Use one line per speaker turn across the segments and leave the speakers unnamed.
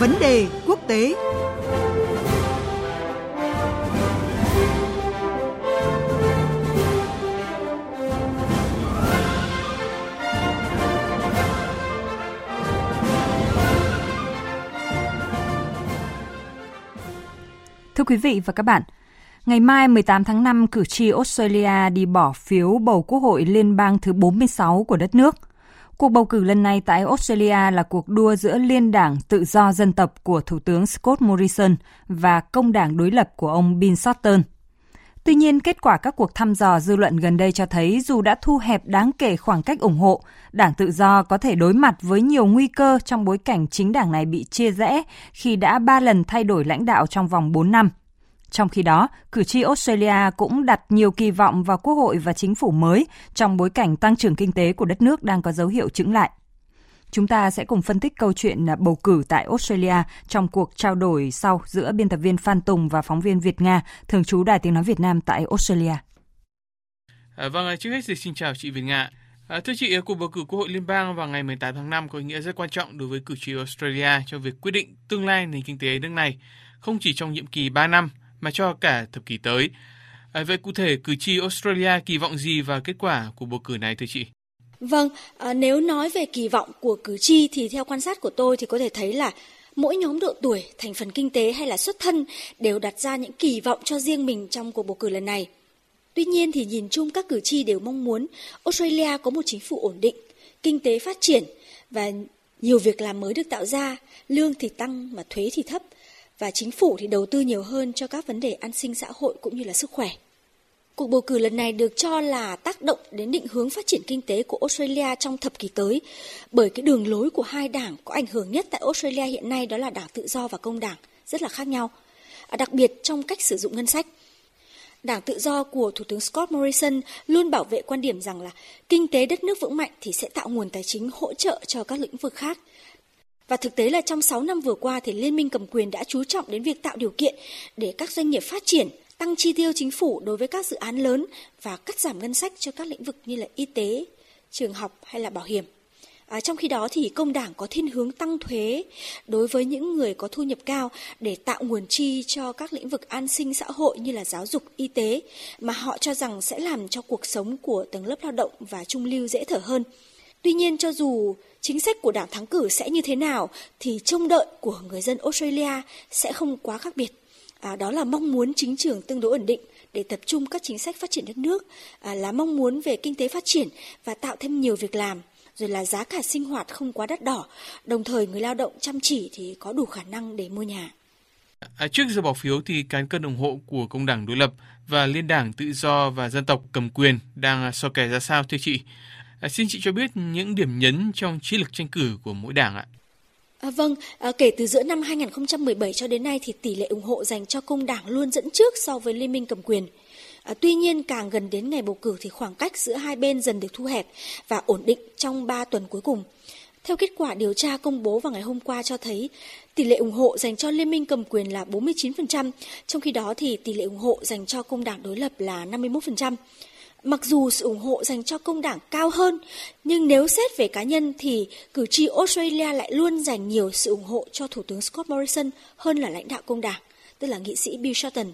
Vấn đề quốc tế
Thưa quý vị và các bạn, ngày mai 18 tháng 5, cử tri Australia đi bỏ phiếu bầu Quốc hội liên bang thứ 46 của đất nước. Cuộc bầu cử lần này tại Australia là cuộc đua giữa Liên đảng Tự do Dân tộc của Thủ tướng Scott Morrison và Công đảng đối lập của ông Bill Shorten. Tuy nhiên, kết quả các cuộc thăm dò dư luận gần đây cho thấy dù đã thu hẹp đáng kể khoảng cách ủng hộ, Đảng Tự do có thể đối mặt với nhiều nguy cơ trong bối cảnh chính đảng này bị chia rẽ khi đã ba lần thay đổi lãnh đạo trong vòng 4 năm. Trong khi đó, cử tri Australia cũng đặt nhiều kỳ vọng vào Quốc hội và chính phủ mới trong bối cảnh tăng trưởng kinh tế của đất nước đang có dấu hiệu chững lại. Chúng ta sẽ cùng phân tích câu chuyện à, bầu cử tại Australia trong cuộc trao đổi sau giữa biên tập viên Phan Tùng và phóng viên Việt Nga, thường trú Đài Tiếng Nói Việt Nam tại Australia.
À, vâng, à, trước hết thì xin chào chị Việt Nga. À, thưa chị, à, cuộc bầu cử Quốc hội Liên bang vào ngày 18 tháng 5 có ý nghĩa rất quan trọng đối với cử tri Australia cho việc quyết định tương lai nền kinh tế nước này, không chỉ trong nhiệm kỳ 3 năm mà cho cả thập kỷ tới. À, vậy cụ thể, cử tri Australia kỳ vọng gì vào kết quả của bầu cử này thưa chị?
Vâng, à, nếu nói về kỳ vọng của cử tri thì theo quan sát của tôi thì có thể thấy là mỗi nhóm độ tuổi, thành phần kinh tế hay là xuất thân đều đặt ra những kỳ vọng cho riêng mình trong cuộc bầu cử lần này. Tuy nhiên thì nhìn chung các cử tri đều mong muốn Australia có một chính phủ ổn định, kinh tế phát triển và nhiều việc làm mới được tạo ra, lương thì tăng mà thuế thì thấp và chính phủ thì đầu tư nhiều hơn cho các vấn đề an sinh xã hội cũng như là sức khỏe. Cuộc bầu cử lần này được cho là tác động đến định hướng phát triển kinh tế của Australia trong thập kỷ tới, bởi cái đường lối của hai đảng có ảnh hưởng nhất tại Australia hiện nay đó là đảng tự do và công đảng, rất là khác nhau. À, đặc biệt trong cách sử dụng ngân sách. Đảng tự do của Thủ tướng Scott Morrison luôn bảo vệ quan điểm rằng là kinh tế đất nước vững mạnh thì sẽ tạo nguồn tài chính hỗ trợ cho các lĩnh vực khác. Và thực tế là trong 6 năm vừa qua thì Liên minh cầm quyền đã chú trọng đến việc tạo điều kiện để các doanh nghiệp phát triển, tăng chi tiêu chính phủ đối với các dự án lớn và cắt giảm ngân sách cho các lĩnh vực như là y tế, trường học hay là bảo hiểm. À, trong khi đó thì công đảng có thiên hướng tăng thuế đối với những người có thu nhập cao để tạo nguồn chi cho các lĩnh vực an sinh xã hội như là giáo dục, y tế mà họ cho rằng sẽ làm cho cuộc sống của tầng lớp lao động và trung lưu dễ thở hơn. Tuy nhiên cho dù chính sách của đảng thắng cử sẽ như thế nào thì trông đợi của người dân Australia sẽ không quá khác biệt. À, đó là mong muốn chính trường tương đối ổn định để tập trung các chính sách phát triển đất nước, à, là mong muốn về kinh tế phát triển và tạo thêm nhiều việc làm, rồi là giá cả sinh hoạt không quá đắt đỏ, đồng thời người lao động chăm chỉ thì có đủ khả năng để mua nhà.
À, trước giờ bỏ phiếu thì cán cân ủng hộ của công đảng đối lập và liên đảng tự do và dân tộc cầm quyền đang à, so kè ra sao thưa chị? À, xin chị cho biết những điểm nhấn trong chiến lược tranh cử của mỗi đảng ạ.
À, vâng, à, kể từ giữa năm 2017 cho đến nay thì tỷ lệ ủng hộ dành cho công đảng luôn dẫn trước so với liên minh cầm quyền. À, tuy nhiên càng gần đến ngày bầu cử thì khoảng cách giữa hai bên dần được thu hẹp và ổn định trong 3 tuần cuối cùng. Theo kết quả điều tra công bố vào ngày hôm qua cho thấy tỷ lệ ủng hộ dành cho liên minh cầm quyền là 49%, trong khi đó thì tỷ lệ ủng hộ dành cho công đảng đối lập là 51%. Mặc dù sự ủng hộ dành cho công đảng cao hơn, nhưng nếu xét về cá nhân thì cử tri Australia lại luôn dành nhiều sự ủng hộ cho Thủ tướng Scott Morrison hơn là lãnh đạo công đảng, tức là nghị sĩ Bill Shorten.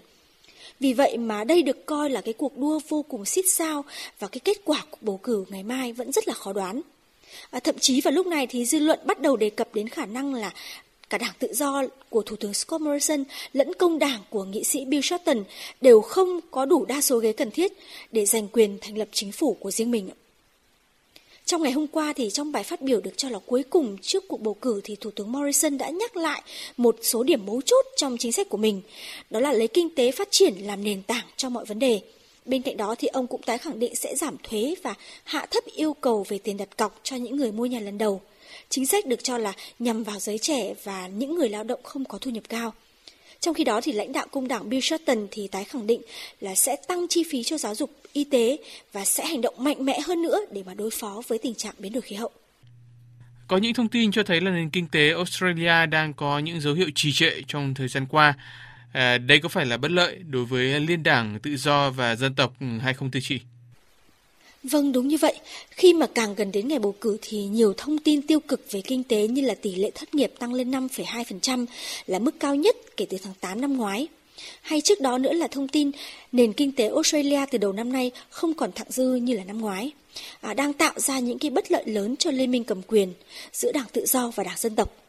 Vì vậy mà đây được coi là cái cuộc đua vô cùng xít sao và cái kết quả cuộc bầu cử ngày mai vẫn rất là khó đoán. À, thậm chí vào lúc này thì dư luận bắt đầu đề cập đến khả năng là cả đảng tự do của Thủ tướng Scott Morrison lẫn công đảng của nghị sĩ Bill Shorten đều không có đủ đa số ghế cần thiết để giành quyền thành lập chính phủ của riêng mình. Trong ngày hôm qua thì trong bài phát biểu được cho là cuối cùng trước cuộc bầu cử thì Thủ tướng Morrison đã nhắc lại một số điểm mấu chốt trong chính sách của mình, đó là lấy kinh tế phát triển làm nền tảng cho mọi vấn đề. Bên cạnh đó thì ông cũng tái khẳng định sẽ giảm thuế và hạ thấp yêu cầu về tiền đặt cọc cho những người mua nhà lần đầu. Chính sách được cho là nhằm vào giới trẻ và những người lao động không có thu nhập cao. Trong khi đó thì lãnh đạo công đảng Bill Shorten thì tái khẳng định là sẽ tăng chi phí cho giáo dục, y tế và sẽ hành động mạnh mẽ hơn nữa để mà đối phó với tình trạng biến đổi khí hậu.
Có những thông tin cho thấy là nền kinh tế Australia đang có những dấu hiệu trì trệ trong thời gian qua. À, đây có phải là bất lợi đối với liên đảng tự do và dân tộc ừ, hay không thưa chị?
Vâng, đúng như vậy. Khi mà càng gần đến ngày bầu cử thì nhiều thông tin tiêu cực về kinh tế như là tỷ lệ thất nghiệp tăng lên 5,2% là mức cao nhất kể từ tháng 8 năm ngoái. Hay trước đó nữa là thông tin nền kinh tế Australia từ đầu năm nay không còn thặng dư như là năm ngoái, à, đang tạo ra những cái bất lợi lớn cho liên minh cầm quyền giữa Đảng Tự do và Đảng Dân tộc.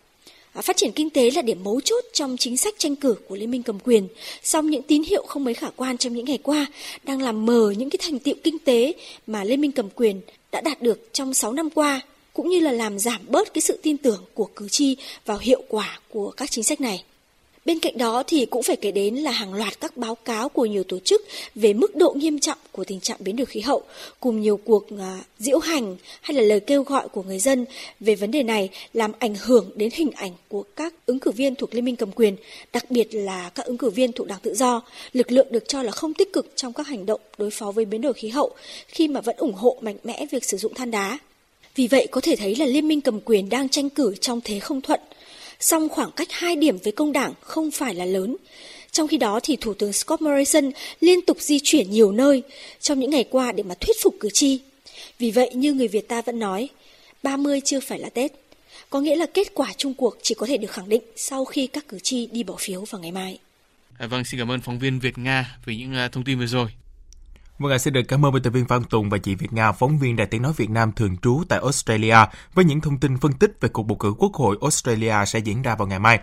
Phát triển kinh tế là điểm mấu chốt trong chính sách tranh cử của Liên minh cầm quyền, song những tín hiệu không mấy khả quan trong những ngày qua đang làm mờ những cái thành tiệu kinh tế mà Liên minh cầm quyền đã đạt được trong 6 năm qua, cũng như là làm giảm bớt cái sự tin tưởng của cử tri vào hiệu quả của các chính sách này. Bên cạnh đó thì cũng phải kể đến là hàng loạt các báo cáo của nhiều tổ chức về mức độ nghiêm trọng của tình trạng biến đổi khí hậu, cùng nhiều cuộc uh, diễu hành hay là lời kêu gọi của người dân về vấn đề này làm ảnh hưởng đến hình ảnh của các ứng cử viên thuộc Liên minh cầm quyền, đặc biệt là các ứng cử viên thuộc Đảng Tự do, lực lượng được cho là không tích cực trong các hành động đối phó với biến đổi khí hậu khi mà vẫn ủng hộ mạnh mẽ việc sử dụng than đá. Vì vậy có thể thấy là Liên minh cầm quyền đang tranh cử trong thế không thuận – song khoảng cách 2 điểm với công đảng không phải là lớn. Trong khi đó thì Thủ tướng Scott Morrison liên tục di chuyển nhiều nơi trong những ngày qua để mà thuyết phục cử tri. Vì vậy như người Việt ta vẫn nói, 30 chưa phải là Tết. Có nghĩa là kết quả chung cuộc chỉ có thể được khẳng định sau khi các cử tri đi bỏ phiếu vào ngày mai.
À, vâng, xin cảm ơn phóng viên Việt Nga về những à, thông tin vừa rồi.
Vâng ạ, xin được cảm ơn biên tập viên Phan Tùng và chị Việt Nga, phóng viên Đài Tiếng Nói Việt Nam thường trú tại Australia với những thông tin phân tích về cuộc bầu cử Quốc hội Australia sẽ diễn ra vào ngày mai.